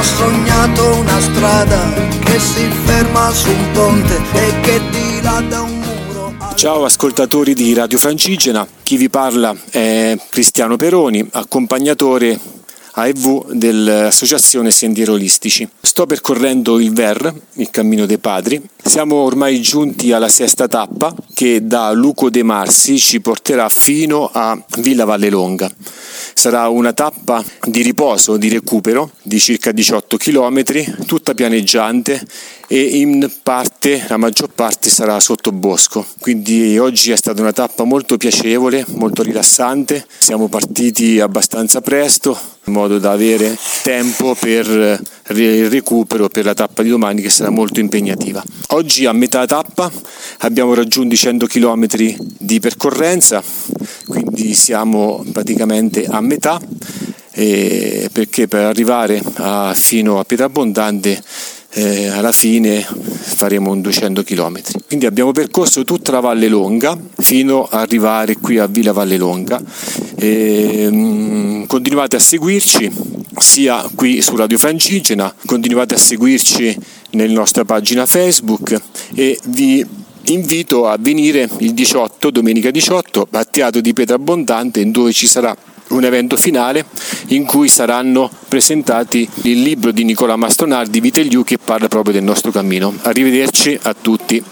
Ho sognato una strada che si ferma su un ponte e che dilata un muro. Ciao ascoltatori di Radio Francigena, chi vi parla è Cristiano Peroni, accompagnatore AEV dell'Associazione Sentieri Olistici. Sto percorrendo il Ver, il Cammino dei Padri. Siamo ormai giunti alla sesta tappa che da Luco De Marsi ci porterà fino a Villa Vallelonga. Sarà una tappa di riposo, di recupero di circa 18 km, tutta pianeggiante e in parte, la maggior parte sarà sotto bosco. Quindi oggi è stata una tappa molto piacevole, molto rilassante. Siamo partiti abbastanza presto in modo da avere tempo per il recupero per la tappa di domani che sarà molto impegnativa. Oggi a metà tappa abbiamo raggiunto i 100 km di percorrenza, quindi siamo praticamente a metà eh, perché per arrivare a, fino a Pietrabondante eh, alla fine faremo un 200 km. Quindi abbiamo percorso tutta la Valle Longa fino ad arrivare qui a Villa Valle Longa. E, mh, mm, continuate a seguirci sia qui su Radio Francigena, continuate a seguirci nella nostra pagina Facebook e vi invito a venire il 18, domenica 18, a Teatro di Pietrabondante dove ci sarà un evento finale in cui saranno presentati il libro di Nicola Mastronardi, Vitegliu, che parla proprio del nostro cammino. Arrivederci a tutti.